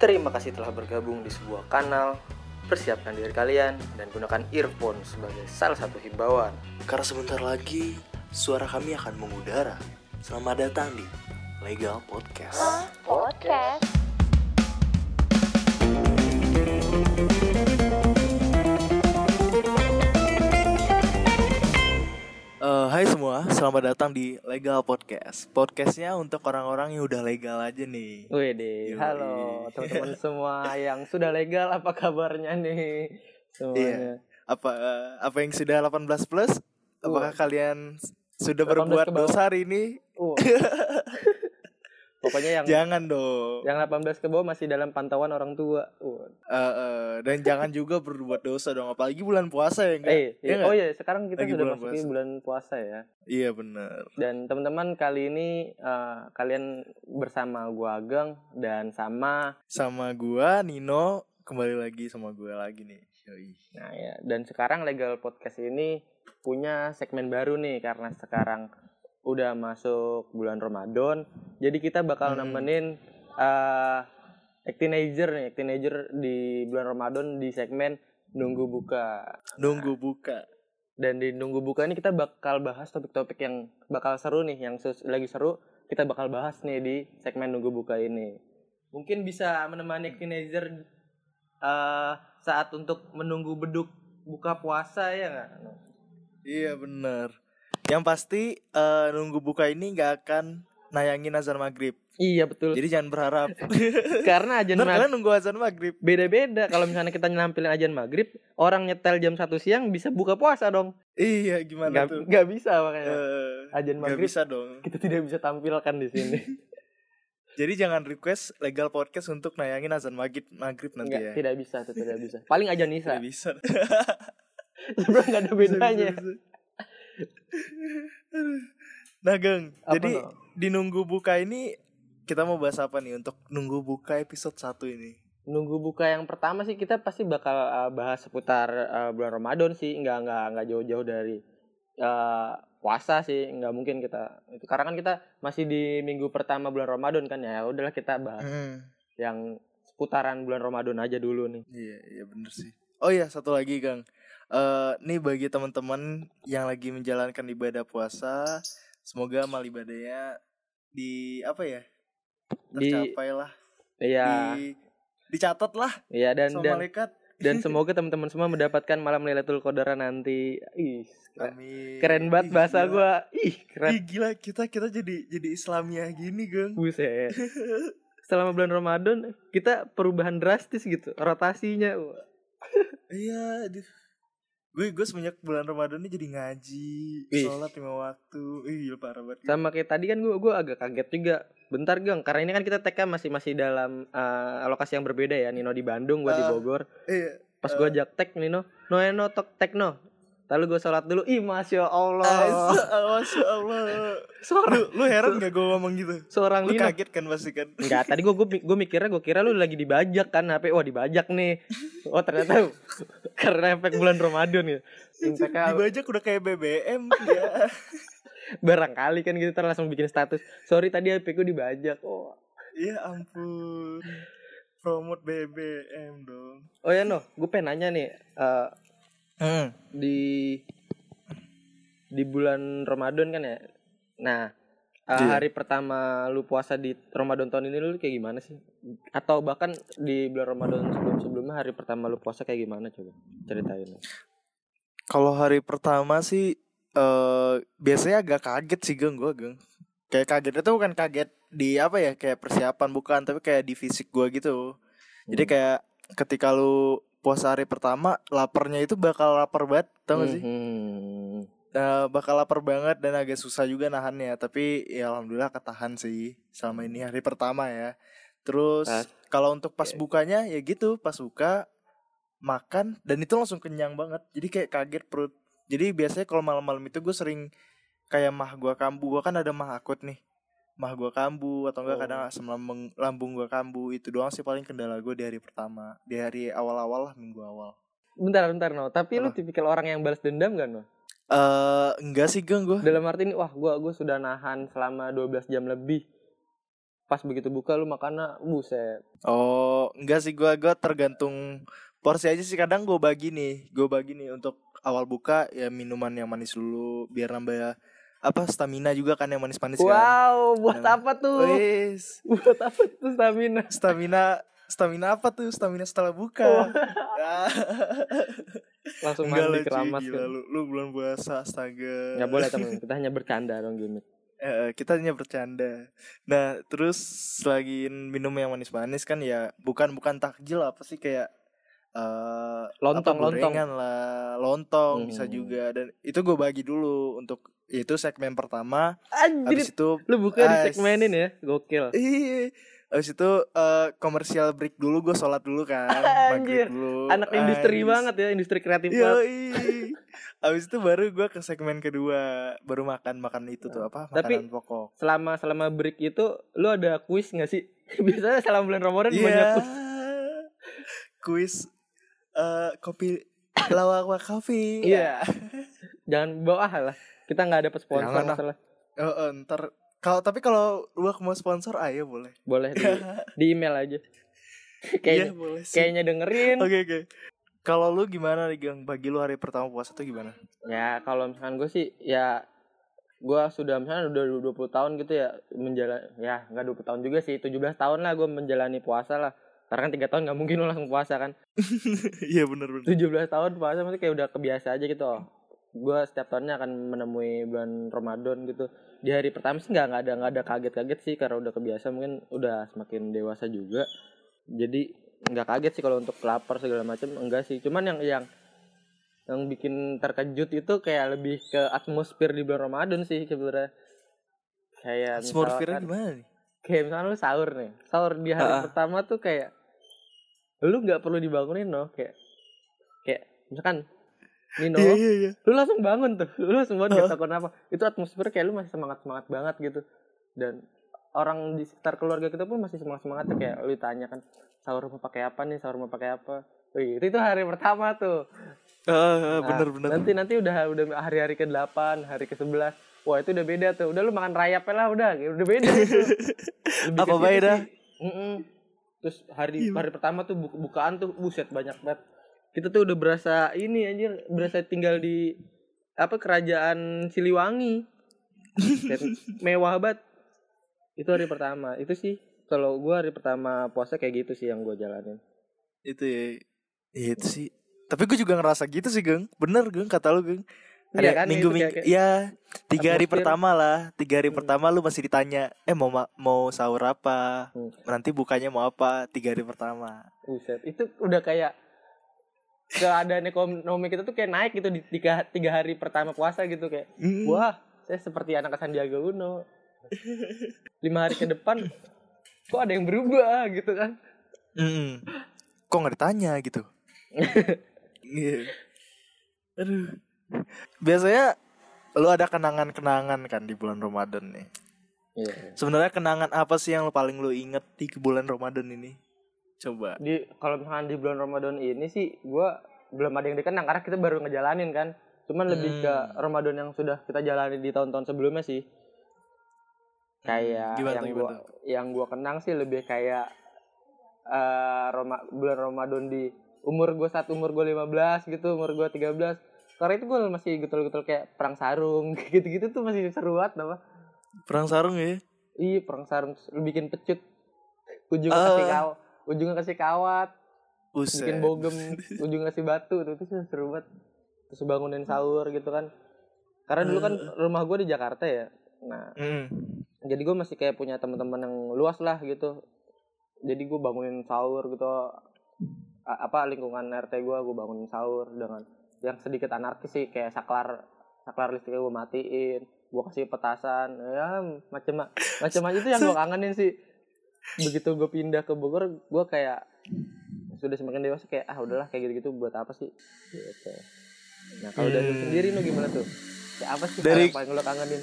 Terima kasih telah bergabung di sebuah kanal. Persiapkan diri kalian dan gunakan earphone sebagai salah satu himbauan. Karena sebentar lagi suara kami akan mengudara. Selamat datang di Legal Podcast. Podcast. Eh, hai semua, selamat datang di Legal Podcast. Podcastnya untuk orang-orang yang udah legal aja nih. Wih halo teman-teman semua yang sudah legal apa kabarnya nih semuanya? Apa eh, apa yang sudah 18 plus? Apakah kalian s- sudah 18 berbuat dosa hari ini? Uh. Pokoknya yang Jangan dong. yang 18 ke bawah masih dalam pantauan orang tua. Uh. Eh, eh, dan jangan juga berbuat dosa dong, apalagi bulan puasa ya enggak? Eh, Iya nggak? oh iya, sekarang kita Lagi sudah bulan masuki puasa. bulan puasa ya. Iya bener Dan teman-teman kali ini eh, kalian bersama gua Ageng dan sama Sama gua Nino kembali lagi sama gua lagi nih. Yoi. Nah ya, dan sekarang Legal Podcast ini punya segmen baru nih karena sekarang udah masuk bulan Ramadan. Jadi kita bakal Hmm. nemenin eh teenager nih, teenager di bulan Ramadan di segmen nunggu buka. Nunggu buka. Dan di nunggu buka ini kita bakal bahas topik-topik yang bakal seru nih, yang lagi seru kita bakal bahas nih di segmen nunggu buka ini. Mungkin bisa menemani teenager eh saat untuk menunggu beduk buka puasa ya nggak? Iya bener Yang pasti eh, nunggu buka ini nggak akan nayangin azan maghrib. Iya betul. Jadi jangan berharap. Karena Ntar maghrib kalian nunggu azan maghrib. beda-beda. Kalau misalnya kita nampilin ajan maghrib, orang nyetel jam satu siang bisa buka puasa dong. Iya gimana Nggak, tuh? nggak bisa makanya. Ajan nggak maghrib bisa dong. kita tidak bisa tampilkan di sini. Jadi jangan request legal podcast untuk nayangin azan maghrib maghrib nanti ya. tidak bisa, tidak bisa. Paling ajan nisa. Tidak bisa. Sebenarnya nggak ada bedanya. Bisa, bisa, bisa. Nah, Geng, Apa jadi no? di nunggu buka ini kita mau bahas apa nih untuk nunggu buka episode 1 ini? Nunggu buka yang pertama sih kita pasti bakal uh, bahas seputar uh, bulan Ramadan sih, nggak nggak nggak jauh-jauh dari uh, puasa sih, nggak mungkin kita itu karena kan kita masih di minggu pertama bulan Ramadan kan ya, udahlah kita bahas Hmm. yang seputaran bulan Ramadan aja dulu nih. Iya, iya bener sih. Oh iya, satu lagi, Gang. Eh, nih bagi teman-teman yang lagi menjalankan ibadah puasa, semoga amal ibadahnya di apa ya? Tercapai lah. ya, Di dicatat lah ya dan sama dan malaikat. dan semoga teman-teman semua mendapatkan malam Lailatul Qadar nanti. Ih, keren, Amin. keren banget Ih, bahasa gila. gua. Ih, keren. Ih, gila kita kita jadi jadi Islamiah gini, Gang. Buset. Selama bulan Ramadan kita perubahan drastis gitu, rotasinya. Iya, aduh. Gue gue semenjak bulan Ramadan ini jadi ngaji, Wih. sholat lima waktu. Ih, parah banget. Sama kayak tadi kan gua gua agak kaget juga. Bentar, Gang, karena ini kan kita tag masih masih dalam eh, lokasi yang berbeda ya. Nino di Bandung, gua di Ah. Bogor. Iya. Pas gua ajak tag Nino, no no tok tag no. Lalu gue sholat dulu. Ih, masya Allah. Masya Allah. Seorang Lu, lu heran gak gue ngomong gitu? seorang Lu kaget kan pasti kan? Enggak, tadi gue gue mikirnya gue kira lu lagi dibajak kan HP. Wah, dibajak nih. Oh, ternyata karena efek bulan Ramadan ya. Impactnya Dibajak udah kayak BBM ya. barangkali kan gitu ntar langsung bikin status. Sorry tadi HP gue dibajak. Oh. Ya ampun. Promote BBM dong. Oh ya no, gue pengen nanya nih eh, Hmm. di di bulan Ramadan kan ya. Nah, eh, Iya. hari pertama lu puasa di Ramadan tahun ini lu kayak gimana sih? Atau bahkan di bulan Ramadan sebelum-sebelumnya hari pertama lu puasa kayak gimana coba ceritain. Kalau hari pertama sih eh biasanya agak kaget sih geng gue geng. Kayak kaget itu bukan kaget di apa ya kayak persiapan bukan tapi kayak di fisik gue gitu. Jadi Hmm. kayak ketika lu puasa hari pertama laparnya itu bakal lapar banget tau gak sih? Mhm. Nah, bakal lapar banget dan agak susah juga nahannya tapi ya alhamdulillah ketahan sih selama ini hari pertama ya. Terus Pas- kalau untuk pas bukanya ya gitu pas buka makan dan itu langsung kenyang banget jadi kayak kaget perut jadi biasanya kalau malam-malam itu gue sering kayak mah gua kambuh gua kan ada mah akut nih mah gua kambuh atau enggak Oh. kadang asam lambung lambung gua kambuh itu doang sih paling kendala gue di hari pertama di hari awal-awal lah minggu awal Bentar, bentar, no. Tapi lu Apa? tipikal orang yang balas dendam gak, no? eh enggak sih geng gue Dalam arti ini, wah, gua gua sudah nahan selama 12 jam lebih. pas begitu buka lu makannya buset Oh, enggak sih gua gua tergantung porsi aja sih kadang gue bagi nih. Gue bagi nih untuk awal buka ya minuman yang manis dulu biar nambah ya, apa stamina juga kan yang manis-manis kan. wow buat Nah. apa tuh Wis, buat apa tuh stamina stamina stamina apa tuh? Stamina setelah buka. Ah. langsung Enggak mandi keramas gila, kan lu, lu bulan puasa astaga. nggak boleh teman kita hanya bercanda dong gimmick Eh, kita hanya bercanda. Nah, terus lagi minum yang manis-manis kan ya bukan bukan takjil apa sih kayak eh Lontong, apa, lontong. lah, lontong bisa Hmm. juga dan itu gue bagi dulu untuk itu segmen pertama. anjir Habis itu lu buka di Ais. segmenin ya gokil Iya. Habis itu eh, komersial break dulu gue sholat dulu kan, Anjir, dulu. anak industri Ais. banget ya industri kreatif banget Yoi. Habis itu baru gue ke segmen kedua, baru makan makan itu tuh apa? Tapi- Makanan pokok. selama selama break itu lu ada kuis nggak sih biasanya selama bulan Ramadan Iya. banyak kuis Kuis eh kopi lawak kopi. Iya. jangan bawa ah lah kita nggak dapat sponsor Jangan lah. masalah Oh, oh, ntar kalau tapi kalau lu mau sponsor ayo boleh. boleh di, di email aja Iya, kayaknya boleh sih. kayaknya dengerin Oke, oke. Kalau lu gimana nih, Gang? Bagi lu hari pertama puasa tuh gimana? ya kalau misalkan gue sih ya gue sudah misalnya udah 20 tahun gitu ya menjalani ya nggak 20 tahun juga sih 17 tahun lah gue menjalani puasa lah karena kan tiga tahun nggak mungkin lo langsung puasa kan Iya, bener bener. 17 tahun puasa maksudnya kayak udah kebiasa aja gitu oh. Gue setiap tahunnya akan menemui bulan Ramadan gitu di hari pertama sih nggak nggak ada nggak ada kaget-kaget sih karena udah kebiasa mungkin udah semakin dewasa juga jadi nggak kaget sih kalau untuk lapar segala macam enggak sih cuman yang yang yang bikin terkejut itu kayak lebih ke atmosfer di bulan Ramadan sih sebenarnya kayak Atmosfernya gimana nih? kayak misalnya lu sahur nih sahur di hari Ha-ha. pertama tuh kayak lu nggak perlu dibangunin no kayak kayak misalkan Nino Iya, iya, iya. lu langsung bangun tuh lu langsung bangun Ha-ha. gak tau kenapa itu atmosfer kayak lu masih semangat semangat banget gitu dan orang di sekitar keluarga kita pun masih semangat semangat kayak lu tanya kan sahur mau pakai apa nih sahur mau pakai apa Wih, itu, itu hari pertama tuh Ah, ah, Nah, bener bener. nanti nanti udah udah hari-hari ke 8 hari ke 11 wah itu udah beda tuh udah lu makan rayapnya lah udah udah beda itu Apa beda? sih. Mm-mm. terus hari Iya. hari pertama tuh bu- bukaan tuh buset banyak banget kita tuh udah berasa ini anjir berasa tinggal di apa kerajaan Siliwangi mewah banget itu hari pertama itu sih kalau gua hari pertama puasa kayak gitu sih yang gua jalanin Itu ya. Itu sih. Tapi gue juga ngerasa gitu sih, Geng. Bener, Geng, kata lu, Geng. Iya Ada kan, minggu minggu kayak- ya tiga hari pertama lah tiga hari Hmm. pertama lu masih ditanya eh mau ma- mau sahur apa Hmm. nanti bukanya mau apa tiga hari pertama Buset, itu udah kayak keadaan ekonomi kita tuh kayak naik gitu di tiga, tiga hari pertama puasa gitu kayak Hmm. wah saya seperti anak Sandiaga Uno lima hari ke depan kok ada yang berubah gitu kan Mm-mm. kok nggak ditanya gitu Iya. aduh biasanya lu ada kenangan-kenangan kan di bulan Ramadan nih Iya. sebenarnya kenangan apa sih yang lu paling lu inget di bulan Ramadan ini coba. Di kalau misalkan di bulan Ramadan ini sih gua belum ada yang dikenang karena kita baru ngejalanin kan. Cuman lebih ke Hmm. Ramadan yang sudah kita jalani di tahun-tahun sebelumnya sih. Kayak Hmm, gimana yang tuh, gua gimana yang gua kenang sih lebih kayak eh Roma, bulan Ramadan di umur gua saat umur gua 15 gitu umur gua 13 karena itu gua masih getol-getol kayak perang sarung gitu-gitu tuh masih seru banget apa perang sarung ya? Iya perang sarung lu bikin pecut. Ujungnya Ah. kasih kawat ujungnya kasih kawat bikin bogem ujung ngasih batu tuh itu seru banget. Terus bangunin sahur gitu kan. Karena dulu kan rumah gue di Jakarta ya. Nah Mm. jadi gue masih kayak punya teman-teman yang luas lah gitu. Jadi gue bangunin sahur gitu. A- apa lingkungan RT gue gue bangunin sahur dengan yang sedikit anarkis sih kayak saklar saklar listriknya gue matiin. Gue kasih petasan ya macam macam aja itu yang gue kangenin sih begitu gue pindah ke Bogor gue kayak sudah semakin dewasa kayak ah udahlah kayak gitu-gitu buat apa sih gitu nah kalau dari Hmm. sendiri lu gimana tuh kayak apa sih Dari- yang paling lo kangenin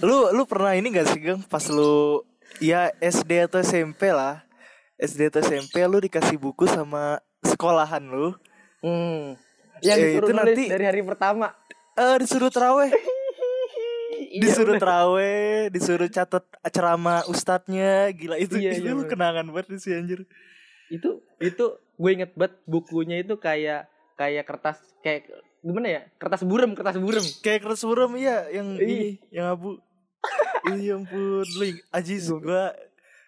Lu lu pernah ini gak sih Gang pas lu ya SD atau SMP lah. SD atau SMP lu dikasih buku sama sekolahan lu. Hmm. Yang Eh, disuruh itu nulis nanti- dari hari pertama. Eh disuruh teraweh. disuruh bener. teraweh, disuruh catat ceramah ustadznya, gila itu Iya, itu iya, lu kenangan banget sih anjir. itu itu gue inget banget bukunya itu kayak kayak kertas kayak gimana ya kertas burem kertas burem Kayak keras buram iya yang Iya. ini yang abu. Iya ampun, lu Ajis gua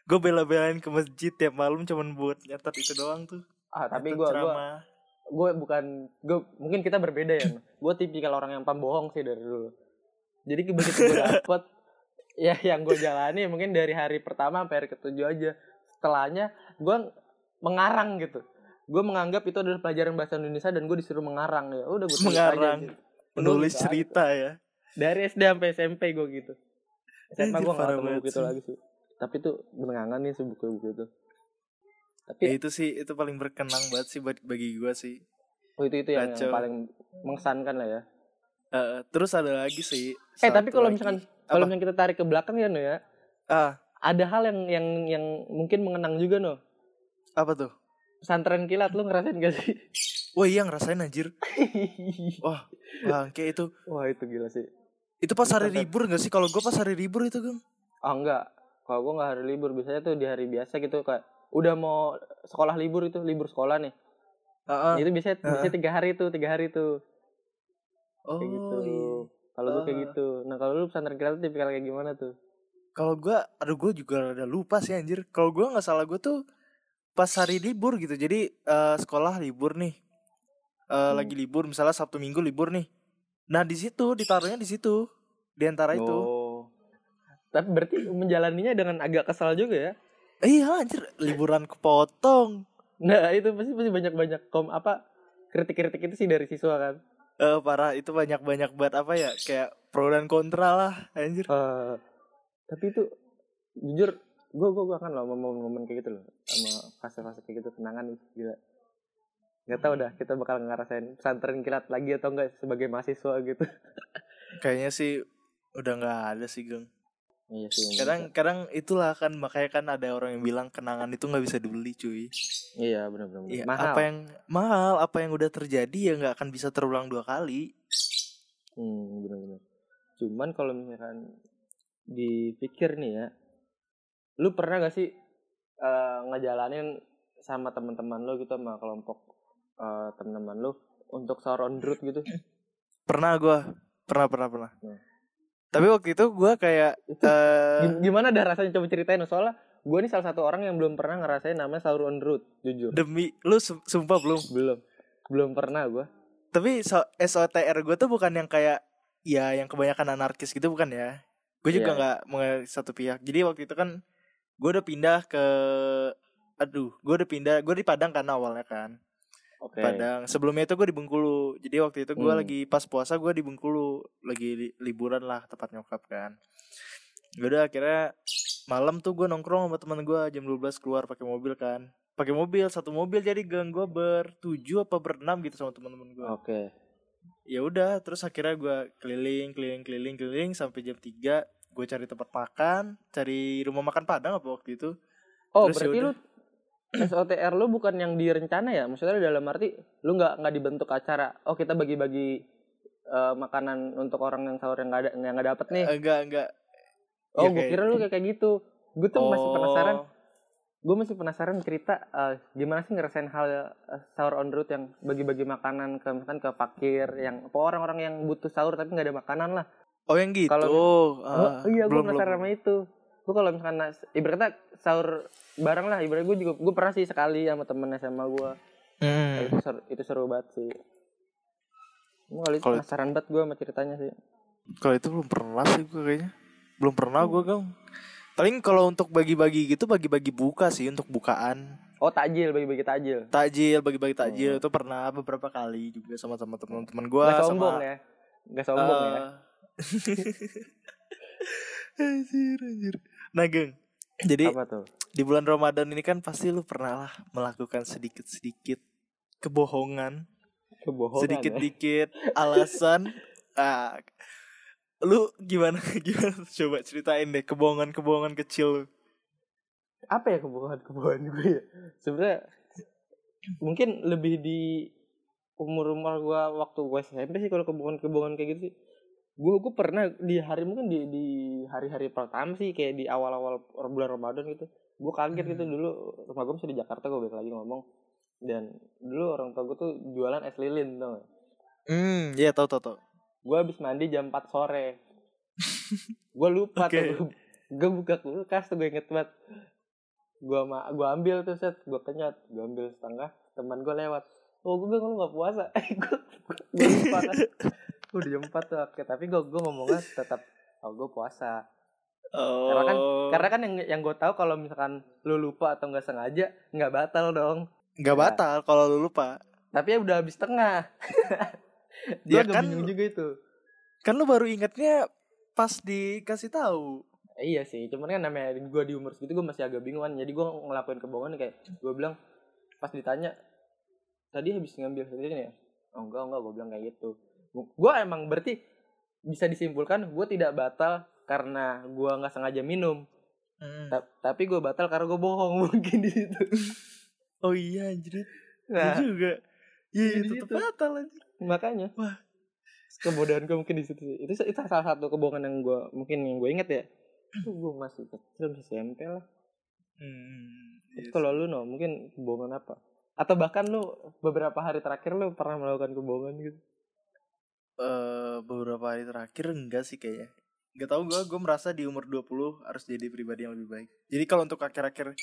gua bela-belain ke masjid tiap malam cuman buat nyatat itu doang tuh. ah tapi gue gue gue bukan gue mungkin kita berbeda ya gue tipikal orang yang pembohong sih dari dulu jadi begitu gue dapet ya yang gue jalani mungkin dari hari pertama sampai hari ketujuh aja setelahnya gue mengarang gitu gue menganggap itu adalah pelajaran bahasa Indonesia dan gue disuruh mengarang ya udah gue aja Mengarang. gitu. menulis aja. cerita ya. dari SD sampai SMP gue gitu SMA gue gak parah ketemu banget buku itu sih. lagi sih tapi tuh mengangan nih sih buku-buku itu tapi Ya, itu sih itu paling berkenang banget sih buat bagi gua sih. oh, itu itu yang, yang paling mengesankan lah ya Eh, terus ada lagi sih. Eh tapi kalau misalkan kalau misalkan kita tarik ke belakang ya no ya ah ada hal yang yang yang mungkin mengenang juga no apa tuh? pesantren kilat lu ngerasain gak sih Wah iya ngerasain anjir. Wah, kayak itu. wah itu gila sih Itu pas hari libur gak sih? Kalau gua pas hari libur itu, Gang. ah enggak kalau gue nggak hari libur biasanya tuh di hari biasa gitu kayak udah mau sekolah libur itu libur sekolah nih Heeh. itu biasanya Ah. biasanya tiga hari tuh tiga hari tuh Oh, kayak gitu iya. Kalau gue kayak gitu nah kalau lu pesantren kilat tuh tipikal kayak gimana tuh Kalau gua aduh gua juga ada lupa sih anjir. Kalau gua nggak salah gua tuh pas hari libur gitu. Jadi eh, sekolah libur nih. Eh, Hmm. lagi libur misalnya Sabtu Minggu libur nih. Nah, di situ ditaruhnya di situ. Di antara itu. Oh. Tapi berarti menjalaninya dengan agak kesal juga ya. Iya anjir, liburan kepotong. Nah, itu pasti pasti banyak-banyak kom apa kritik-kritik itu sih dari siswa kan. Eh parah itu banyak-banyak buat apa ya? Kayak pro dan kontra lah anjir. Eh, tapi itu jujur gue gue gue akan loh momen-momen kayak gitu loh sama fase-fase kayak gitu kenangan nih gila nggak tahu dah kita bakal ngerasain pesantren kilat lagi atau enggak sebagai mahasiswa gitu Kayaknya sih udah nggak ada sih, Geng. Iya sih Kadang kadang itulah kan makanya kan ada orang yang bilang kenangan itu nggak bisa dibeli, cuy. iya benar-benar Iya, mahal apa yang mahal, apa yang udah terjadi ya nggak akan bisa terulang dua kali. hmm, benar-benar cuman kalau misalkan dipikir nih ya lu pernah gak sih eh, ngejalanin sama teman-teman lu gitu sama kelompok eh, teman-teman lu untuk sahur on road gitu Pernah gua, pernah pernah pernah. Hmm. Tapi waktu itu gua kayak itu Gim- gimana dah rasanya coba ceritain soalnya gue nih salah satu orang yang belum pernah ngerasain namanya sahur on road jujur demi lu su- sumpah belum. belum belum pernah gue Tapi so, SOTR gue tuh bukan yang kayak ya yang kebanyakan anarkis gitu bukan ya. Gue juga Iya. nggak mengenai satu pihak. Jadi waktu itu kan gue udah pindah ke aduh, gue udah pindah, gue di Padang kan awalnya kan. Oke Padang. Sebelumnya itu gue di Bengkulu. Jadi waktu itu gue Hmm. lagi pas puasa gue di Bengkulu, lagi li- liburan lah tempat nyokap kan. Udah akhirnya malam tuh gue nongkrong sama teman gue jam 12 keluar pakai mobil kan. Pakai mobil satu mobil jadi gang gue bertujuh apa berenam gitu sama teman-teman gue. oke Ya udah, terus akhirnya gue keliling, keliling, keliling, keliling sampai jam 3 gue cari tempat makan, cari rumah makan Padang apa waktu itu. oh Terus berarti yaudah. lu SOTR lu bukan yang direncana ya maksudnya dalam arti lu nggak nggak dibentuk acara oh kita bagi-bagi eh, makanan untuk orang yang sahur yang nggak ada yang nggak dapet nih Enggak, enggak. oh ya gue kira lu kayak kayak gitu gue tuh masih Oh. penasaran gue masih penasaran cerita eh, gimana sih ngerasain hal eh, sahur on the road yang bagi-bagi makanan ke misalkan ke fakir yang apa orang-orang yang butuh sahur tapi nggak ada makanan lah Oh yang gitu. Kalau- Ah, oh, iya gue penasaran belum. sama itu gue kalau misalkan ibaratnya sahur bareng lah ibaratnya gue juga gue pernah sih sekali sama temen SMA gue Hmm. itu seru, itu seru banget sih Gue kali itu Kalau- penasaran banget gue sama ceritanya sih Kalau itu belum pernah sih gue kayaknya. Belum pernah gue gang. Paling kalau untuk bagi-bagi gitu bagi-bagi buka sih untuk bukaan. oh takjil bagi-bagi takjil Takjil, bagi-bagi takjil Oh. itu pernah beberapa kali juga sama sama teman-teman gue. Gak sombong ya Gak sombong ya anjir, anjir. Nah, Geng. Jadi apa tuh di bulan Ramadan ini kan pasti lu pernah lah melakukan sedikit-sedikit kebohongan, kebohongan ya. sedikit-dikit alasan. Ah, lu gimana gimana coba ceritain deh kebohongan-kebohongan kecil lu. apa ya kebohongan-kebohongan gue ya sebenarnya mungkin lebih di umur umur gue waktu gue SMP sih kalau kebohongan-kebohongan kayak gitu sih gue gue pernah di hari mungkin di di hari-hari pertama sih kayak di awal-awal bulan Ramadan gitu. Gue kaget gitu Hmm. dulu rumah gue masih di Jakarta gue balik lagi ngomong. Dan dulu orang tua gue tuh jualan es lilin tau gak Hmm, iya tahu tahu tahu. gue habis mandi jam 4 sore. Gue lupa Oke. tuh gue buka kulkas tuh gue inget banget. Gue ma gua ambil tuh set gue kenyot gue ambil setengah teman gue lewat. Oh gue bilang lu gak puasa? Gue lupa kan udah jam 4 tuh oke tapi gue gue ngomongnya tetap oh gue puasa Oh. Karena kan karena kan yang yang gue tahu kalau misalkan lu lupa atau nggak sengaja nggak batal dong nggak Ya. batal kalau lu lupa. tapi ya udah habis tengah gue Ya kan- bingung juga itu Kan lu baru ingatnya pas dikasih tahu. Eh, iya sih, cuman kan namanya gue di umur segitu gue masih agak bingung kan. Jadi gue ngelakuin kebohongan kayak gue bilang pas ditanya tadi habis ngambil sendiri ya? Oh enggak enggak gue bilang kayak gitu. Gue emang berarti bisa disimpulkan gue tidak batal karena gue nggak sengaja minum, Hmm. Ta- tapi gue batal karena gue bohong mungkin di situ. Oh iya anjir. Nah, Iya juga. Iya, Iya, di tetep situ. batal anjir. makanya Wah. kebodohan gue mungkin di situ sih. Itu itu salah satu kebohongan yang gue mungkin yang gue inget ya. Itu gue masih kecil masih SMP lah. Hmm. Terus iya kalau lu no mungkin kebohongan apa? Atau bahkan lu beberapa hari terakhir lu pernah melakukan kebohongan gitu? Eh beberapa hari terakhir enggak sih kayaknya. Enggak tahu gue gue merasa di umur 20 harus jadi pribadi yang lebih baik. Jadi kalau untuk akhir-akhir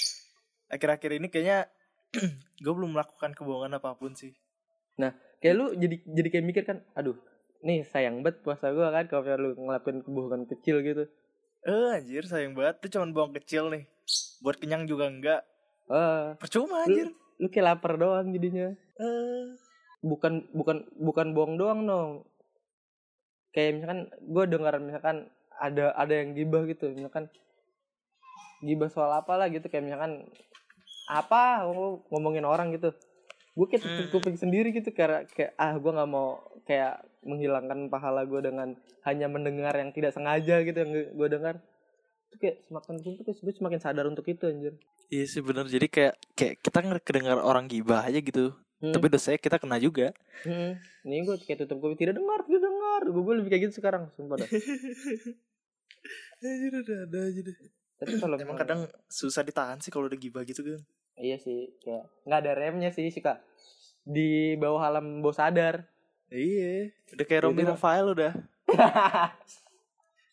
akhir-akhir ini kayaknya gue belum melakukan kebohongan apa pun sih. Kayak lu jadi jadi kayak mikir kan, aduh, nih sayang banget puasa gua kan kalau lu ngelakuin kebohongan kecil gitu. Eh anjir sayang banget Itu cuman bohong kecil nih Buat kenyang juga enggak Ah, Percuma lu, anjir lu kayak lapar doang jadinya. Eh Bukan bukan bukan bohong doang no. Kayak misalkan gua dengar misalkan ada ada yang gibah gitu, misalkan gibah soal apa lah gitu kayak misalkan apa? Ngomong- ngomongin orang gitu. Gue kayak tutup Hmm. kuping sendiri gitu kayak kayak ah gue nggak mau kayak menghilangkan pahala gue dengan hanya mendengar yang tidak sengaja gitu yang gue dengar. Itu kayak semakin tuh kayak gue semakin sadar untuk itu anjir. Iya sih bener. Jadi kayak kayak kita kedengar orang gibah aja gitu. Hmm. Tapi dosanya kita kena juga. Hmm. ini gue kayak tutup kuping tidak dengar dengar gue gue lebih kayak gitu sekarang sumpah dah. Anjir ada ada aja deh. Tapi kalau Emang misalkan- kadang susah ditahan sih kalau udah gibah gitu kan iya sih kayak nggak ada remnya sih sih kak di bawah alam bawah sadar. Iya. Udah kayak Romi Tiba-tiba- Rafael udah.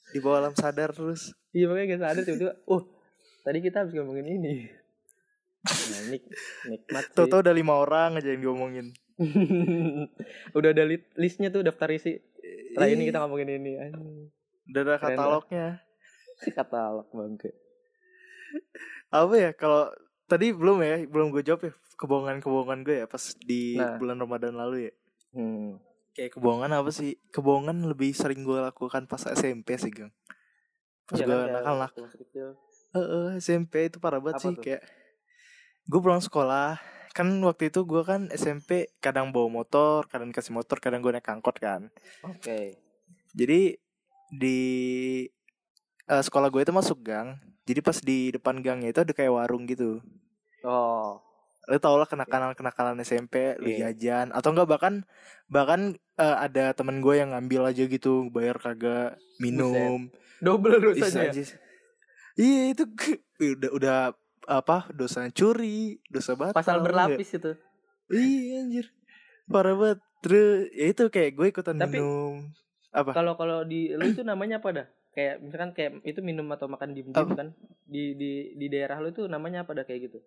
Di bawah alam sadar terus. Iya makanya gak sadar tiba-tiba oh tadi kita habis ngomongin ini. Nah, nik nikmat sih. Toto udah lima orang aja yang diomongin. Udah ada li- listnya tuh daftar isi setelah ini kita ngomongin ini Udah ada katalognya katalog bangke Apa ya kalau Tadi belum ya Belum gue jawab ya Kebohongan-kebohongan gue ya Pas di Nah. bulan Ramadan lalu ya hmm. Kayak kebohongan apa sih? Kebohongan lebih sering gue lakukan pas SMP sih, Gang. Pas gue nakal nak. waktu masih kecil. Heeh, SMP itu parah banget Apa sih tuh? kayak gue pulang sekolah kan waktu itu gue kan SMP kadang bawa motor kadang kasih motor kadang gue naik angkot kan. Oke. Jadi di eh, sekolah gue itu masuk gang. Jadi pas di depan gangnya itu ada kayak warung gitu. Oh. Lo tau lah kenakalan kenakalan SMP lu Iya. jajan. Atau enggak bahkan bahkan eh, ada temen gue yang ngambil aja gitu bayar kagak minum. Double dosanya anjir. iya itu udah udah apa dosa curi dosa batal pasal enggak? berlapis itu. Iya anjir. Parah banget. Terus ya itu kayak gue ikutan Tapi- minum apa? kalau kalau di lu itu namanya apa dah? Kayak misalkan kayak itu minum atau makan diem diem Apa? kan? Di di di daerah lu itu namanya apa dah kayak gitu?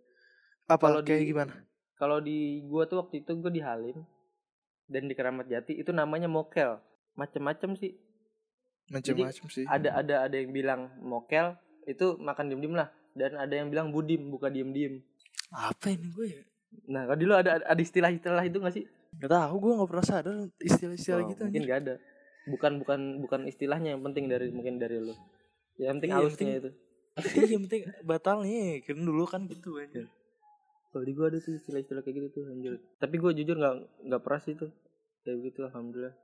Apa? Kalau kayak di- gimana? kalau di gua tuh waktu itu gua di Halim dan di Keramat Jati itu namanya mokel. Macem-macem sih. Macam-macam sih. ada ada ada yang bilang mokel itu makan diem diem lah dan ada yang bilang budim buka diem diem. Apa ini gue ya? Nah kalau dulu ada ada istilah istilah itu gak sih? Gak tahu gue gak pernah sadar istilah-istilah Oh, gitu mungkin anjir. gak ada. Bukan bukan bukan istilahnya yang penting dari mungkin dari lu yang penting Iya, halusnya penting- itu. Iya yang penting batalnya kan dulu kan gitu anjir kalau di gua ada tuh istilah-istilah kayak gitu tuh anjir tapi gua jujur nggak nggak pernah sih tuh kayak gitu alhamdulillah.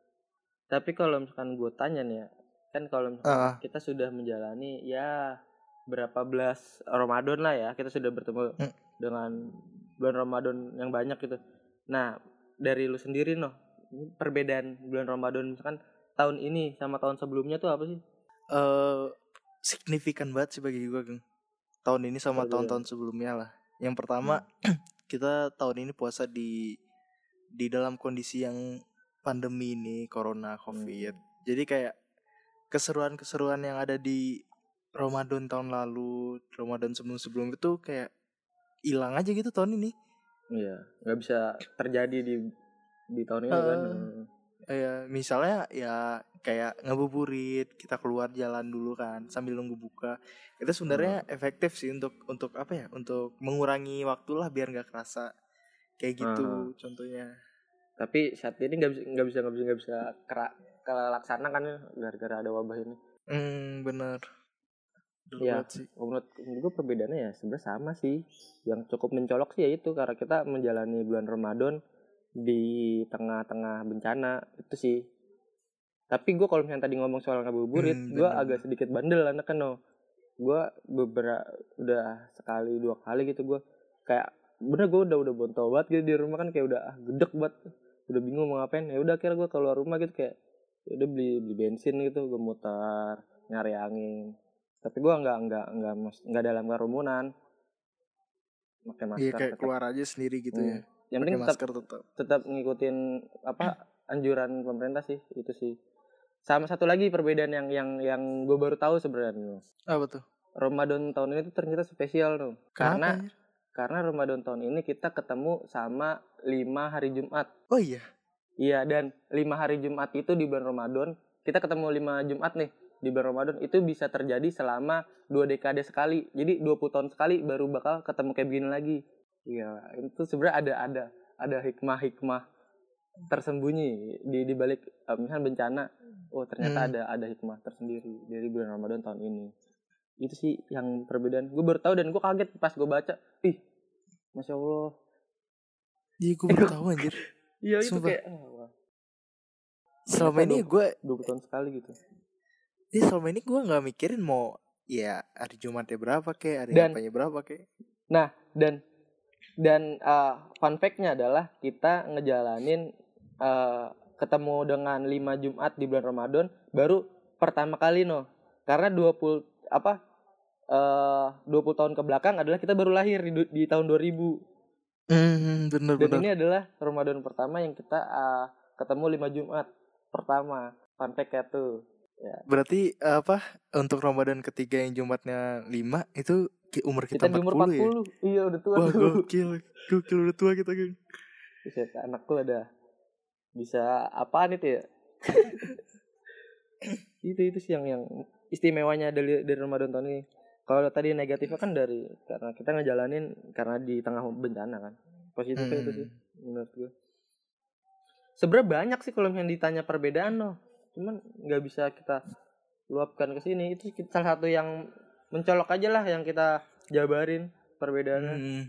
Tapi kalau misalkan gua tanya nih ya kan kalau misalkan Ah, kita sudah menjalani ya berapa belas Ramadan lah ya kita sudah bertemu Hmm. dengan bulan Ramadan yang banyak gitu nah dari lu sendiri noh perbedaan bulan Ramadan misalkan tahun ini sama tahun sebelumnya tuh apa sih? eh signifikan banget sih bagi gue Geng. tahun ini sama tahun-tahun sebelumnya lah yang pertama kita tahun ini puasa di di dalam kondisi yang pandemi ini corona covid jadi kayak keseruan-keseruan yang ada di Ramadan tahun lalu Ramadan sebelum-sebelum itu kayak hilang aja gitu tahun ini. Iya, nggak bisa terjadi di di tahun ini Eh, kan. kayak misalnya ya kayak ngabuburit kita keluar jalan dulu kan sambil nunggu buka. Itu sebenarnya efektif sih untuk untuk apa ya untuk mengurangi waktu lah biar nggak kerasa kayak gitu contohnya. Tapi saat ini nggak bisa nggak bisa nggak bisa nggak bisa kera, kelaksana kan ya, gara-gara ada wabah ini. hmm bener Banget sih. Menurut gue perbedaannya ya sebenarnya sama sih. Yang cukup mencolok sih ya itu karena kita menjalani bulan Ramadan di tengah-tengah bencana itu sih. Tapi gue kalau misalnya tadi ngomong soal ngabuburit, Hmm, gue agak sedikit bandel anak kan no. Gue beberapa udah sekali dua kali gitu gue kayak bener gue udah udah bontol banget gitu di rumah kan kayak udah ah, gedek banget udah bingung mau ngapain ya udah akhirnya gue keluar rumah gitu kayak ya udah beli beli bensin gitu gue muter nyari angin tapi gue nggak nggak nggak nggak dalam kerumunan. Pakai masker iya kayak tetap. keluar aja sendiri gitu Hmm. ya. Yang penting tetap tetap. tetap ngikutin apa anjuran pemerintah sih itu sih. Sama satu lagi perbedaan yang yang yang gue baru tahu sebenarnya. Apa tuh? Ramadan tahun ini tuh ternyata spesial tuh. Karena karena Ramadan tahun ini kita ketemu sama lima hari Jumat. Oh iya? Iya dan lima hari Jumat itu di bulan Ramadan kita ketemu lima Jumat nih di bulan Ramadan itu bisa terjadi selama dua dekade sekali. Jadi 20 tahun sekali baru bakal ketemu kayak begini lagi. Iya itu sebenarnya ada ada ada hikmah-hikmah tersembunyi di di balik eh, misalnya bencana. Oh ternyata Hmm. ada ada hikmah tersendiri dari bulan Ramadan tahun ini. Itu sih yang perbedaan. Gue baru tahu dan gue kaget pas gue baca. Ih masya Allah. Iya gue baru tahu anjir. Iya itu kayak wah, selama ini dua- gue 20 tahun sekali gitu Iya selama ini gue nggak mikirin mau ya hari Jumatnya berapa kek, hari Dan- apanya berapa kek. dan dan uh, fun fact-nya adalah kita ngejalanin uh, ketemu dengan 5 Jumat di bulan Ramadan baru pertama kali no. Karena 20 apa uh, 20 tahun ke belakang adalah kita baru lahir di, di tahun 2000. Hmm, bener Dan bener. ini adalah Ramadan pertama yang kita uh, ketemu 5 Jumat pertama. Fun fact-nya tuh. Berarti eh, apa untuk Ramadan ketiga yang Jumatnya 5 itu umur Kita kita, di 40, umur ya. 40. Iya, udah tua Wah, tuh. gokil. Gokil udah tua kita, Geng. Buset, anakku ada bisa apaan itu ya? itu itu sih yang yang istimewanya dari dari Ramadan tahun ini. Kalau tadi negatifnya kan dari karena kita ngejalanin karena di tengah bencana kan. Positifnya itu Hmm. sih menurut gue. Sebenarnya banyak sih kalau yang ditanya perbedaan loh. Cuman nggak bisa kita luapkan ke sini. Itu kita- salah satu yang mencolok aja lah yang kita jabarin perbedaannya. Hmm.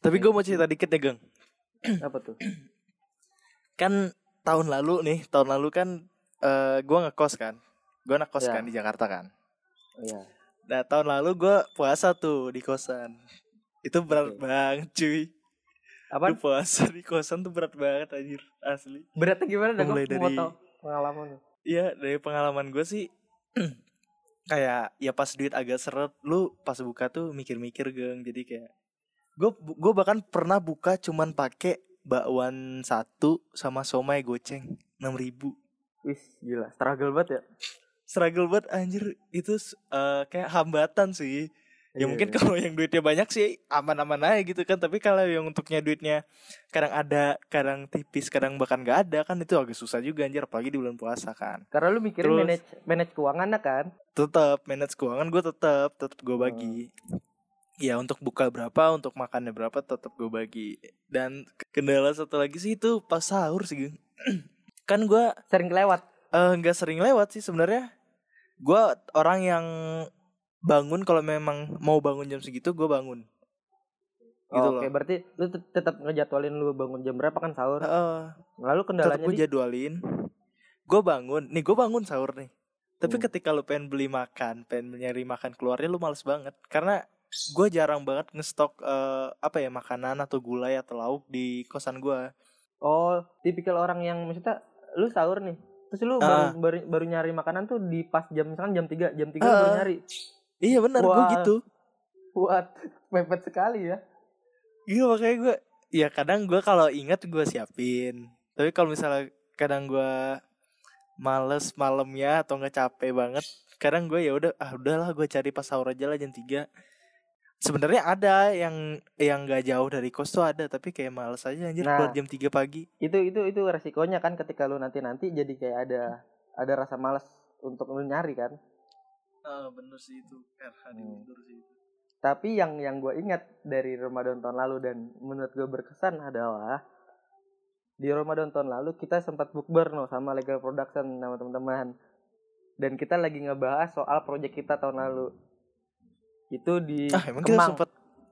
Tapi gue mau cerita dikit ya, Geng. Apa tuh? Kan tahun lalu nih, tahun lalu kan eh gue ngekos kan. Gue ngekos Ya. kan di Jakarta kan. Iya. Nah tahun lalu gue puasa tuh di kosan. Itu berat Oke. banget cuy. Apa? Puasa di kosan tuh berat banget anjir asli. Beratnya gimana? Dan Mulai dari- pengalaman. Iya dari pengalaman gue sih kayak ya pas duit agak seret lu pas buka tuh mikir-mikir geng. Jadi kayak gue gue bahkan pernah buka cuman pakai bakwan satu sama somai goceng enam ribu. Wih, gila, struggle banget ya. struggle banget anjir. Itu eh, kayak hambatan sih ya Iya, mungkin iya. kalau yang duitnya banyak sih aman-aman aja gitu kan. Tapi kalau yang untuknya duitnya kadang ada kadang tipis kadang bahkan gak ada kan itu agak susah juga anjir. Apalagi di bulan puasa kan. Karena lu mikirin Terus- manage manage keuangan kan? tetap manage keuangan gue tetap tetap gue bagi. Ya untuk buka berapa untuk makannya berapa tetap gue bagi. Dan kendala satu lagi sih itu pas sahur sih kan gue Sering kelewat. eh, nggak sering lewat sih sebenarnya. Gue orang yang bangun kalau memang mau bangun jam segitu gue bangun gitu Oke, loh berarti lu tet- tetap ngejadwalin lu bangun jam berapa kan sahur? Heeh. Lalu tetap kendalanya gue di jadwalin gue bangun nih gue bangun sahur nih tapi Hmm. ketika lu pengen beli makan pengen nyari makan keluarnya lu males banget karena gue jarang banget ngestok eh, apa ya makanan atau gulai atau lauk di kosan gue Oh, tipikal orang yang maksudnya lu sahur nih. terus lu Ah. baru, baru baru nyari makanan tuh di pas jam misalkan jam 3 jam 3 Ah. baru nyari Iya benar gue gitu. buat mepet sekali ya Iya makanya gue ya kadang gue kalau ingat gue siapin. Tapi kalau misalnya kadang gue males malamnya atau nggak capek banget, kadang gue ya udah ah udahlah gue cari pas sahur aja lah jam 3 Sebenarnya ada yang yang nggak jauh dari kos tuh ada, tapi kayak males aja anjir Nah. keluar jam 3 pagi. itu itu itu resikonya kan ketika lu nanti nanti jadi kayak ada ada rasa malas untuk lu nyari kan Ah bener sih itu RH Hmm. sih itu. tapi yang yang gue ingat dari Ramadan tahun lalu dan menurut gue berkesan adalah di Ramadan tahun lalu kita sempat bukber no sama Legal Production sama teman-teman dan kita lagi ngebahas soal proyek kita tahun lalu itu di Ah emang kita Kemang sempet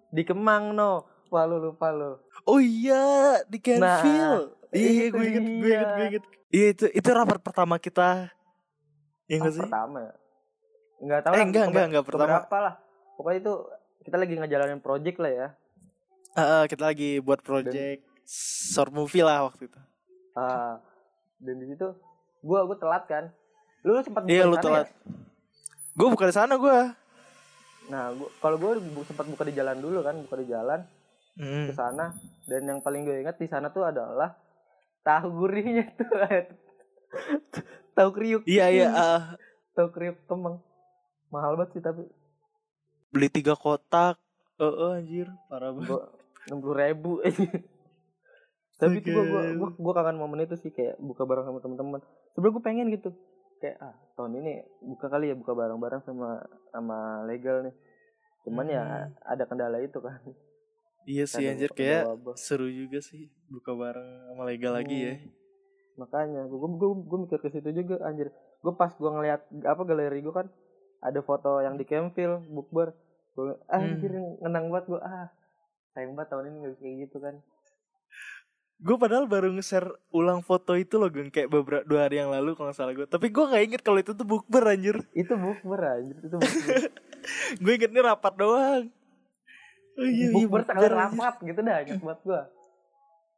di Kemang no wah lu lupa lo Oh iya di Canfield. iya iya itu gue inget gue inget gue inget. Iya itu itu rapat pertama kita. Iya Ah, nggak sih? pertama ya nggak tahu Eh, lah, enggak, enggak, enggak pertama. keberapa lah pokoknya itu kita lagi ngejalanin project lah ya ah, kita lagi buat project short movie lah waktu itu. Ah, dan di situ gua gua telat kan. Lu sempat buka Iya lu telat. ya? Gue bukan di sana gue. Nah, gua kalau gua bu- sempat buka di jalan dulu kan, buka di jalan Hmm. ke sana dan yang paling gue ingat di sana tuh adalah tahu gurihnya tuh. tahu kriuk. Iya iya. ah, Tahu kriuk kemang. Mahal banget sih tapi beli tiga kotak. Eh eh, anjir parah banget. gua enam puluh ribu. tapi itu gua, gua, gua, gua kangen momen itu sih kayak buka bareng sama teman-teman. Sebenernya gue pengen gitu kayak ah tahun ini buka kali ya buka bareng-bareng sama sama legal nih. Cuman ya Hmm. ada kendala itu kan. Iya sih Ada- anjir kayak seru juga sih buka bareng sama legal lagi ya. Hmm. Makanya gue gue gue mikir ke situ juga anjir. Gue pas gue ngeliat apa galeri gue kan ada foto yang di Campville bukber. Gue anjir Hmm. ngenang banget gue ah sayang banget tahun ini gak bisa kayak gitu kan. Gue padahal baru nge-share ulang foto itu loh gue kayak beberapa dua hari yang lalu kalau nggak salah gue. Tapi gue nggak inget kalau itu tuh bukber anjir. Itu bukber anjir itu bukber. gue ingetnya rapat doang. Oh iya, iya, bukber sekali anjir. rapat gitu dah inget buat gue.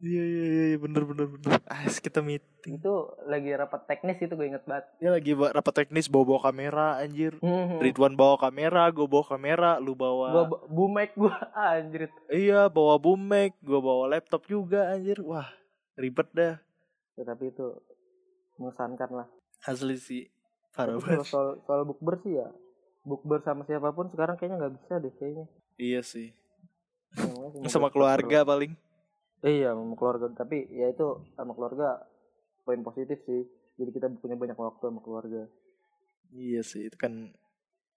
Iya iya iya iya, bener bener bener. Ah kita meeting. Itu lagi rapat teknis itu gue inget banget. Dia lagi rapat teknis bawa bawa kamera anjir. Hmm. Ridwan bawa kamera, gue bawa kamera, lu bawa Gue bu mic gue anjir. iya bawa mic, gue bawa laptop juga anjir. Wah ribet dah. Ya, tapi itu mengesankan lah. Asli sih parah banget. soal soal bukber sih ya bukber sama siapa pun sekarang kayaknya nggak bisa deh kayaknya. Iya sih. Sama keluarga paling. Iya sama keluarga tapi ya itu sama keluarga poin positif sih. Jadi kita punya banyak waktu sama keluarga. Iya sih itu kan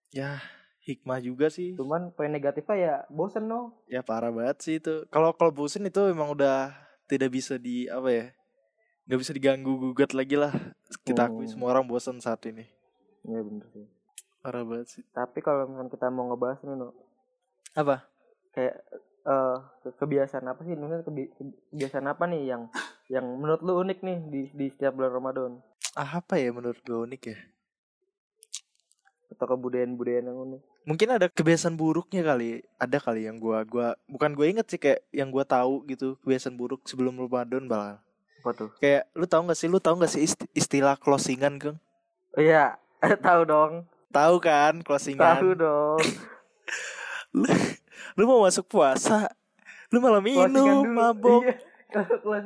ya hikmah juga sih. Cuman poin negatifnya ya bosen no. Ya parah banget sih itu. Kalau kalau bosen itu emang udah tidak bisa di apa ya? nggak bisa diganggu gugat lagi lah. Kita akui Hmm. semua orang bosan saat ini. Iya bener sih. Parah banget sih. Tapi kalau misalnya kita mau ngebahas nih no, Apa? kayak eh ke- kebiasaan apa sih? Maksudnya kebi- kebiasaan apa nih yang yang menurut lu unik nih di di setiap bulan Ramadan Ah, apa ya menurut gue unik ya? atau kebudayaan-budayaan yang unik? Mungkin ada kebiasaan buruknya kali. Ada kali yang gua gua bukan gue inget sih kayak yang gua tahu gitu kebiasaan buruk sebelum Ramadan bahkan. Apa tuh? Kayak lu tahu gak sih lu tahu gak sih isti- istilah closingan, Kang? Oh, iya, tahu dong. Tahu kan closingan? Tahu dong. lu, lu mau masuk puasa, lu malah minum, mabok.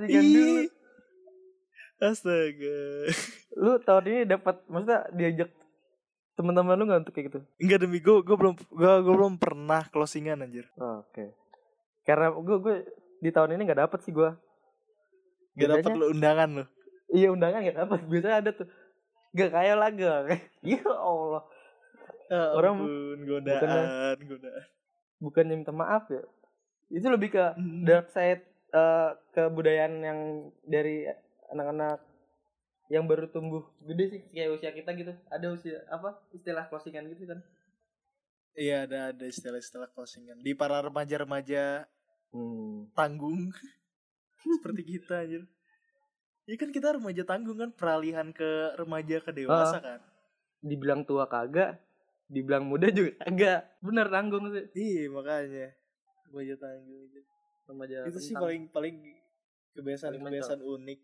Iya, dulu. Astaga. Lu tahun ini dapat maksudnya diajak teman-teman lu nggak untuk kayak gitu? Enggak demi gue, gue belum gue, gue belum pernah closingan anjir. Oh, Oke. Karena gue gue di tahun ini nggak dapet sih gue. Gak dapet Biasanya- lu undangan lu. Iya undangan nggak dapet. Biasanya ada tuh. Gak kayak lagi. Ya Allah. Ya Orang- ampun, godaan, godaan. Bukannya minta maaf ya. Itu lebih ke Hmm. dark side eh, kebudayaan yang dari anak-anak yang baru tumbuh gede sih kayak usia kita gitu. Ada usia apa istilah closingan gitu kan? Iya ada ada istilah-istilah closingan di para remaja-remaja Hmm. tanggung seperti kita anjir. Iya kan kita remaja tanggung kan peralihan ke remaja ke dewasa kan. Dibilang tua kagak, dibilang muda juga kagak. Bener tanggung sih. Iya makanya remaja tanggung itu. Remaja itu sih paling paling kebiasaan Paling kebiasaan unik.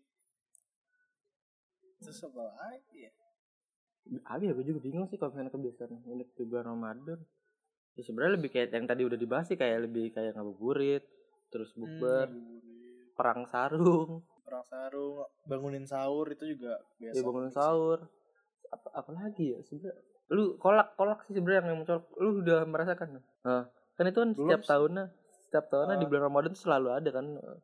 Terus apa lagi ya? Abi ya gue juga bingung sih kalau misalnya kebiasaan unik di bulan Ramadan. Ya sebenarnya lebih kayak yang tadi udah dibahas sih kayak lebih kayak ngabuburit, terus bukber, Hmm, perang sarung, perang sarung, bangunin sahur itu juga biasa. ya bangun sahur. Apa apa lagi ya sebenarnya? Lu kolak kolak sih sebenarnya yang mencolok. Lu udah merasakan? Nah, kan itu kan Belum setiap tahunnya, setiap tahunnya di Ah. bulan Ramadan tuh selalu ada kan. eh,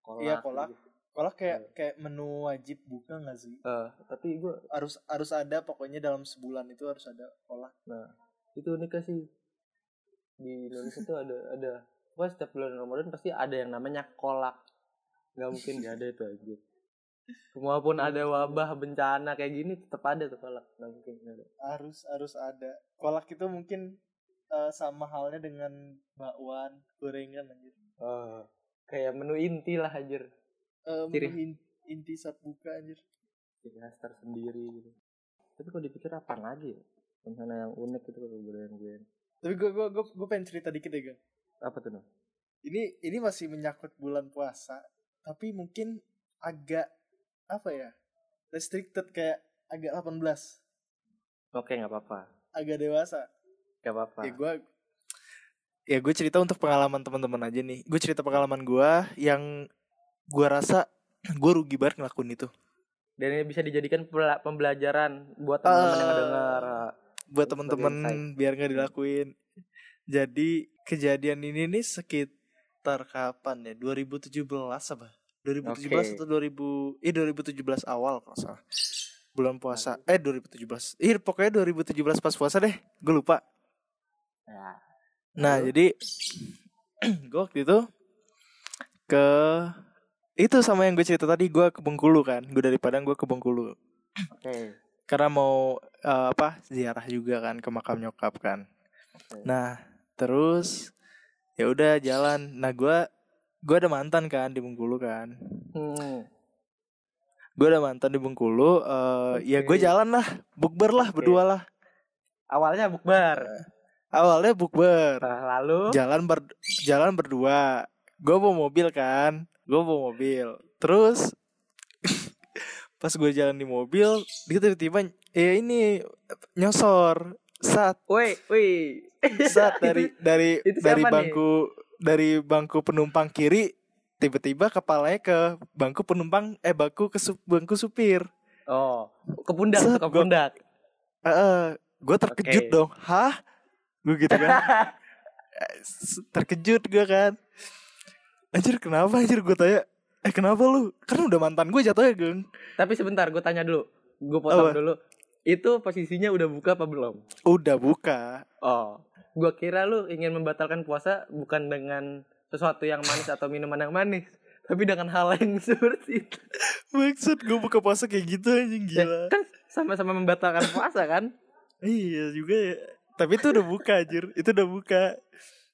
Kolak. Iya, kolak. gitu. Kolak kayak kayak menu wajib buka nggak sih? Eh, tapi gue Harus harus ada pokoknya dalam sebulan itu harus ada kolak. Nah, itu uniknya sih di Indonesia tuh ada ada Wah, setiap bulan Ramadan pasti ada yang namanya kolak. Nggak mungkin nggak ada itu aja. Walaupun ada wabah bencana kayak gini tetap ada tuh kolak. Nggak mungkin ada. Harus harus ada. Kolak itu mungkin eh, sama halnya dengan bakwan, gorengan anjir. Oh, kayak menu inti lah anjir. Ciri. menu in- inti saat buka anjir. Ciri khas tersendiri gitu. Tapi kalau dipikir apa lagi ya? Yang unik itu kalau budaya gue. Tapi gue gue gue gue pengen cerita dikit ya, Gang. Apa tuh? Ini ini masih menyangkut bulan puasa, tapi mungkin agak apa ya? Restricted kayak agak 18, Oke, nggak apa-apa. agak dewasa. Nggak apa-apa. Ya gue ya gue cerita untuk pengalaman teman-teman aja nih. Gue cerita pengalaman gue yang gue rasa gue rugi banget ngelakuin itu. Dan ini bisa dijadikan pembelajaran buat teman-teman yang Ah. dengar. buat insight. biar nggak dilakuin. Jadi kejadian ini nih sekitar kapan ya? 2017 apa? 2017 Oke. atau 2000 eh 2017 awal kalau salah. Bulan puasa. Eh 2017. Ih pokoknya 2017 pas puasa deh. Gue lupa. Ya. Nah, Lalu? jadi gue waktu itu ke itu sama yang gue cerita tadi gue ke Bengkulu kan. Gue dari Padang gue ke Bengkulu. Oke. karena mau eh, apa ziarah juga kan ke makam nyokap kan Oke. nah terus ya udah jalan nah gue gue ada mantan kan di Bengkulu kan Hmm. gue ada mantan di Bengkulu eh ya gue jalan lah bukber lah Oke. berdua lah Awalnya bukber. awalnya bukber Nah, lalu jalan ber jalan berdua gue bawa mobil kan gue bawa mobil terus pas gue jalan di mobil dia tiba-tiba eh ini nyosor saat Woi, woi. saat dari dari itu dari siapa nih? Dari bangku penumpang kiri tiba-tiba kepalanya ke bangku penumpang eh bangku ke su- bangku supir Oh, ke pundak Set, ke gua- pundak. gue terkejut Oke. dong hah gue gitu kan terkejut gue kan anjir kenapa anjir gue tanya eh kenapa lu kan udah mantan gue jatuhnya geng Tapi sebentar, gue tanya dulu. Gue potong Apa? dulu. Itu posisinya udah buka apa belum? udah buka Oh, gue kira lu ingin membatalkan puasa bukan dengan sesuatu yang manis atau minuman yang manis, tapi dengan hal yang seperti itu. maksud gue buka puasa kayak gitu anjing Ya, gila kan sama-sama membatalkan puasa kan? iya juga ya tapi itu udah buka anjir itu udah buka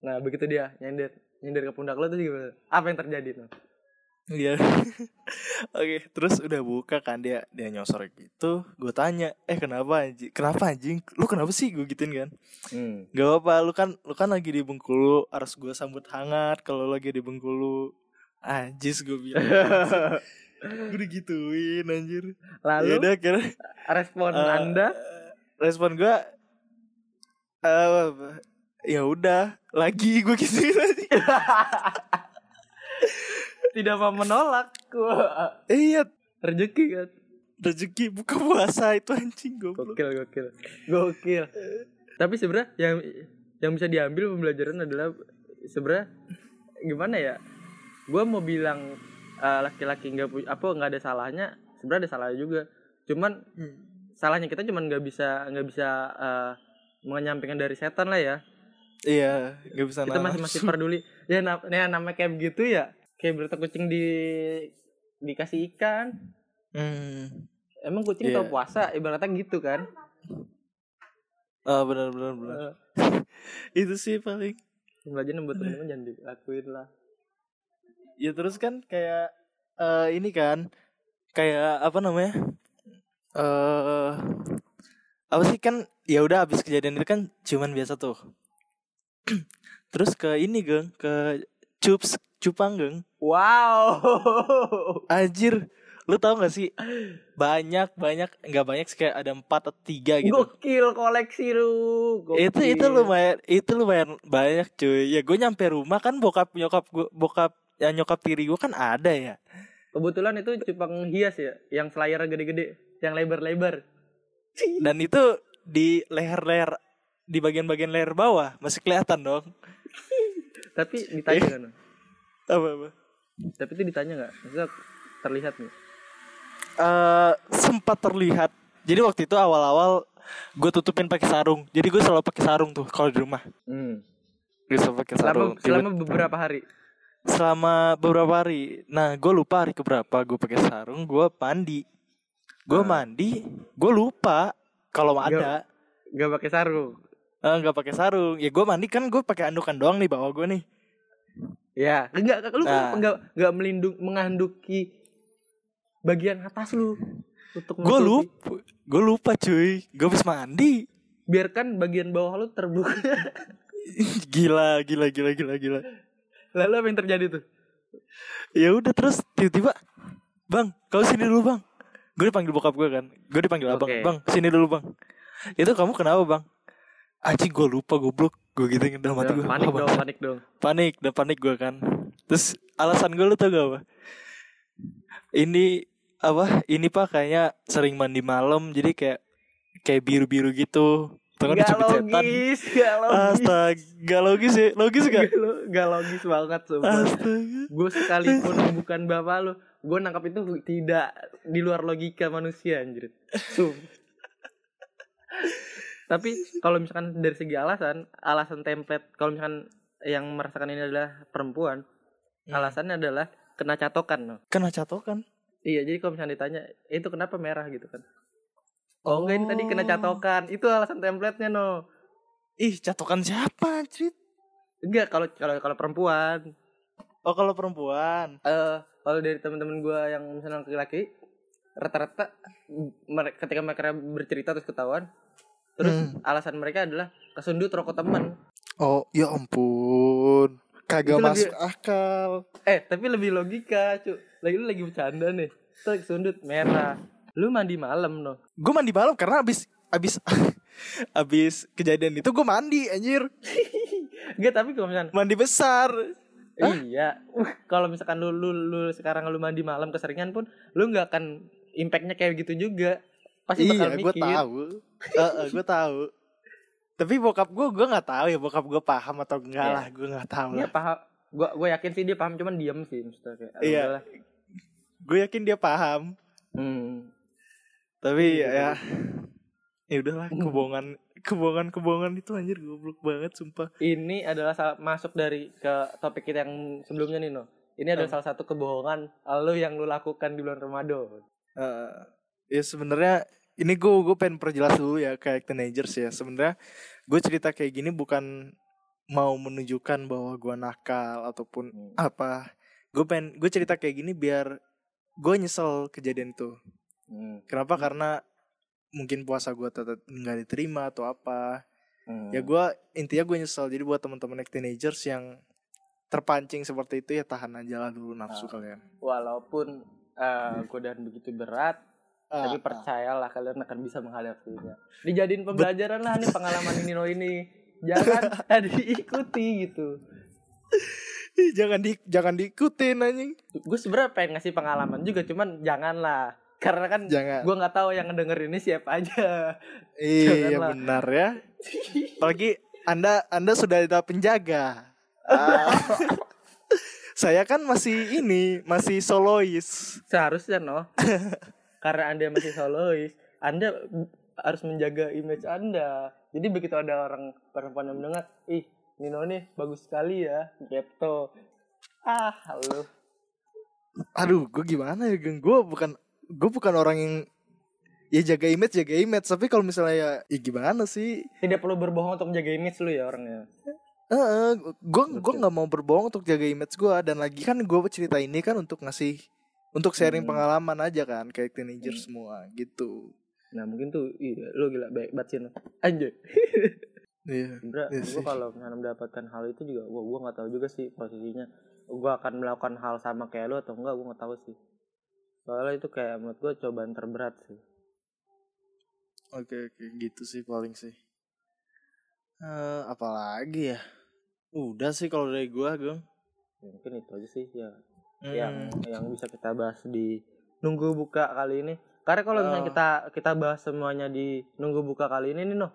Nah, begitu dia nyender nyender ke pundak lu tuh gimana? Apa yang terjadi tuh? Iya. Oke, terus udah buka kan dia dia nyosor gitu. Gue tanya, "Eh, kenapa anjing? Kenapa anjing? Lu kenapa sih?" Gue gituin kan. Hmm. Gak apa-apa, lu kan lu kan lagi di Bengkulu, harus gue sambut hangat kalau lagi di Bengkulu. Anjis gue bilang. gue digituin anjir. Lalu Ya udah kira respon eh, Anda respon gue eh ya udah lagi gue gituin anjing. tidak mau menolak. Eh, iya, rezeki kan. rezeki buka puasa itu anjing goblok. Gokil, gokil. Gokil. Tapi sebenarnya yang yang bisa diambil pembelajaran adalah sebenarnya gimana ya? Gua mau bilang eh, laki-laki nggak pu- apa nggak ada salahnya, sebenarnya ada salahnya juga. Cuman Hmm. salahnya kita cuman nggak bisa nggak bisa eh, menyampingkan dari setan lah ya. Iya, gak bisa Kita masih masih peduli. Ya na ya, namanya kayak begitu ya. Kayak berita kucing di dikasih ikan. Hmm. Emang kucing Iya. tau puasa ibaratnya gitu kan. Ah benar benar benar. Eh, Itu sih paling. Pembelajaran buat temen-temen jangan dilakuin lah. Ya terus kan kayak eh ini kan kayak apa namanya? Eh apa sih kan ya udah habis kejadian itu kan cuman biasa tuh. terus ke ini geng ke cups cupang geng Wow. anjir lu tau gak sih banyak banyak nggak banyak sih kayak ada empat atau tiga gitu Gokil koleksi lu. Gokil. itu itu lumayan itu lumayan banyak cuy ya gue nyampe rumah kan bokap nyokap gue bokap ya nyokap tiri gue kan ada ya Kebetulan itu cupang hias ya, yang selayarnya gede-gede, yang lebar-lebar. dan itu di leher-leher di bagian-bagian leher bawah masih kelihatan dong Tapi ditanya kan? apa apa Tapi itu ditanya nggak? Maksudnya terlihat nih. Eh, sempat terlihat jadi waktu itu awal-awal gue tutupin pakai sarung jadi gue selalu pakai sarung tuh kalau di rumah Hmm. gue selalu pakai Selama, sarung Tiba- selama beberapa hari. selama beberapa hari nah gue lupa hari keberapa gue pakai sarung gue mandi gue Ah. mandi gue lupa kalau ada Gak pakai sarung. Eh, nggak pakai sarung ya gue mandi kan gue pakai andukan doang nih bawa gue nih Ya, enggak lu Nah. enggak enggak melindung menghanduki bagian atas lu untuk gue lupa gue lupa cuy. Gue habis mandi. Biarkan bagian bawah lu terbuka. gila gila gila gila gila. Lalu apa yang terjadi tuh? ya udah terus tiba-tiba bang kau sini dulu bang. Gue dipanggil bokap gue kan. Gue dipanggil abang Oke. bang sini dulu bang. Itu kamu kenapa bang? Aji gue lupa goblok gue gitu dalam hati gue panik dong, panik dong. panik dan panik gue kan terus alasan gue lu tau gak apa ini apa ini pak kayaknya sering mandi malam jadi kayak kayak biru biru gitu Tengah Gak dicubit setan logis, gak logis. astaga logis ya logis gak Gak, gak logis banget sumpah. astaga Gue sekalipun bukan bapak lu, gue nangkap itu tidak di luar logika manusia anjir. Sumpah. Tapi kalau misalkan dari segi alasan, alasan template kalau misalkan yang merasakan ini adalah perempuan, Hmm. alasannya adalah kena catokan no. kena catokan Iya, jadi kalau misalnya ditanya, "Eh, itu kenapa merah gitu kan? Oh, enggak ini tadi kena catokan. Itu alasan template-nya no. ih catokan siapa anjir Enggak kalau kalau kalau perempuan. oh kalau perempuan eh kalau dari teman-teman gua yang misalnya laki-laki rata-rata ketika mereka bercerita terus ketahuan terus Hmm. alasan mereka adalah kesundut rokok teman Oh, ya ampun. Kagak Itu masuk lebih- akal. eh tapi lebih logika cu lagi lu lagi bercanda nih terus kesundut merah lu mandi malam no Gue mandi malam karena abis abis abis kejadian itu gue mandi anjir. enggak tapi kalau misalkan Mandi besar. iya Uh, kalau misalkan lu, lu lu sekarang lu mandi malam keseringan pun lu nggak akan impactnya kayak gitu juga pasti bakal iya, gue mikir tahu. Heeh, gue tahu. Tapi bokap gue gue nggak tahu ya bokap gue paham atau enggak Iya. lah, gue nggak tahu Iya lah. paham gua gue yakin sih dia paham cuman diam sih maksudnya kayak Iya. udahlah. Gue yakin dia paham. Hmm. Tapi Iya, ya ya udahlah kebohongan kebohongan kebohongan itu anjir goblok banget sumpah. ini adalah sal- masuk dari ke topik kita yang sebelumnya nih no ini adalah Hmm. salah satu kebohongan lo yang lu lakukan di bulan Ramadan Eh, ya sebenarnya ini gue gue pengen perjelas dulu ya kayak teenagers ya sebenarnya gue cerita kayak gini bukan mau menunjukkan bahwa gue nakal ataupun Hmm. apa gue pengen gue cerita kayak gini biar gue nyesel kejadian itu Hmm. kenapa karena mungkin puasa gue tetap nggak diterima atau apa Hmm. ya gue intinya gue nyesel jadi buat teman-teman teenagers yang terpancing seperti itu ya tahan aja lah dulu nafsu Ah. kalian walaupun eh, godaan begitu berat Ah, tapi percayalah kalian akan bisa menghadapinya dijadiin pembelajaran lah nih pengalaman ini no ini jangan diikuti gitu jangan di jangan diikutin anjing gue sebenarnya pengen ngasih pengalaman juga cuman janganlah karena kan jangan gue nggak tahu yang ngedenger ini siapa aja Iya Janganlah. benar ya. Apalagi Anda Anda sudah ada penjaga. Ah. Saya kan masih ini, masih solois. Seharusnya no. Karena Anda masih solois, Anda harus menjaga image Anda. Jadi begitu ada orang perempuan yang mendengar, ih Nino nih bagus sekali ya, gitu. Ah, halo. Aduh, gue gimana ya, geng? Gue bukan gue bukan orang yang ya jaga image jaga image tapi kalau misalnya ya, ya gimana sih Tidak perlu berbohong untuk menjaga image lu ya orangnya. Heeh, gue gue Betul. nggak mau berbohong untuk jaga image gue dan lagi kan gue cerita ini kan untuk ngasih untuk sharing Hmm. pengalaman aja kan kayak teenager semua gitu Nah mungkin tuh, iya, lu gila baik banget. No. Anjay. iya Bro, Iya gue kalau mendapatkan hal itu juga, gua gua nggak tahu juga sih posisinya. Gue akan melakukan hal sama kayak lu atau enggak, gue nggak tahu sih. soalnya itu kayak menurut gue cobaan terberat sih Oke oke gitu sih paling sih. Eh apalagi ya? Udah sih kalau dari gua, Gung. Ya, mungkin itu aja sih ya Hmm. yang yang bisa kita bahas di nunggu buka kali ini. Karena kalau misalnya Oh. kita kita bahas semuanya di nunggu buka kali ini nih noh.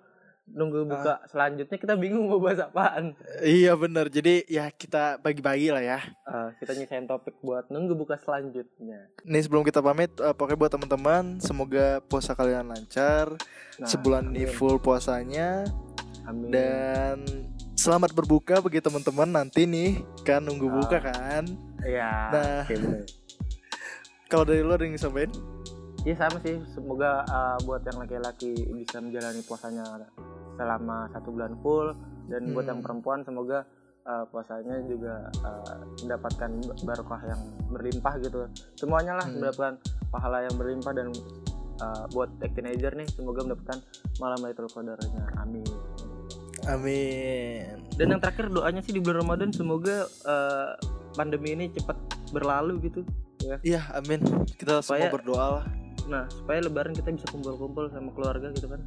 Nunggu buka selanjutnya kita bingung mau bahas apaan. Iya bener. Jadi ya kita bagi-bagi lah ya. Eh, kita nyisain topik buat nunggu buka selanjutnya. Nih sebelum kita pamit, eh, pokoknya buat teman-teman, semoga puasa kalian lancar, Nah, sebulan ini amin. full puasanya, amin. Dan selamat berbuka bagi teman-teman nanti nih kan nunggu Ah. buka kan. ya Nah. bener Kalau dari lu ada yang disampaikan? Iya sama sih semoga eh, buat yang laki-laki bisa menjalani puasanya selama satu bulan full dan buat yang Hmm. perempuan semoga eh, puasanya juga eh, mendapatkan barokah yang berlimpah gitu semuanya lah Hmm. mendapatkan pahala yang berlimpah dan eh, buat teenager nih semoga mendapatkan malam Lailatul Qadarnya amin Amin. dan yang terakhir doanya sih di bulan Ramadan semoga eh, pandemi ini cepat berlalu gitu Iya, amin. Kita Supaya- semua berdoa lah. nah supaya lebaran kita bisa kumpul-kumpul sama keluarga gitu kan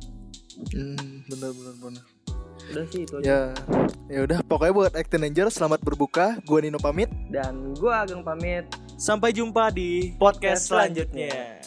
Hmm, bener bener bener. udah sih itu aja Ya, ya udah. Pokoknya buat Acting Ranger selamat berbuka. Gua Nino pamit. dan gua Ageng pamit Sampai jumpa di podcast selanjutnya.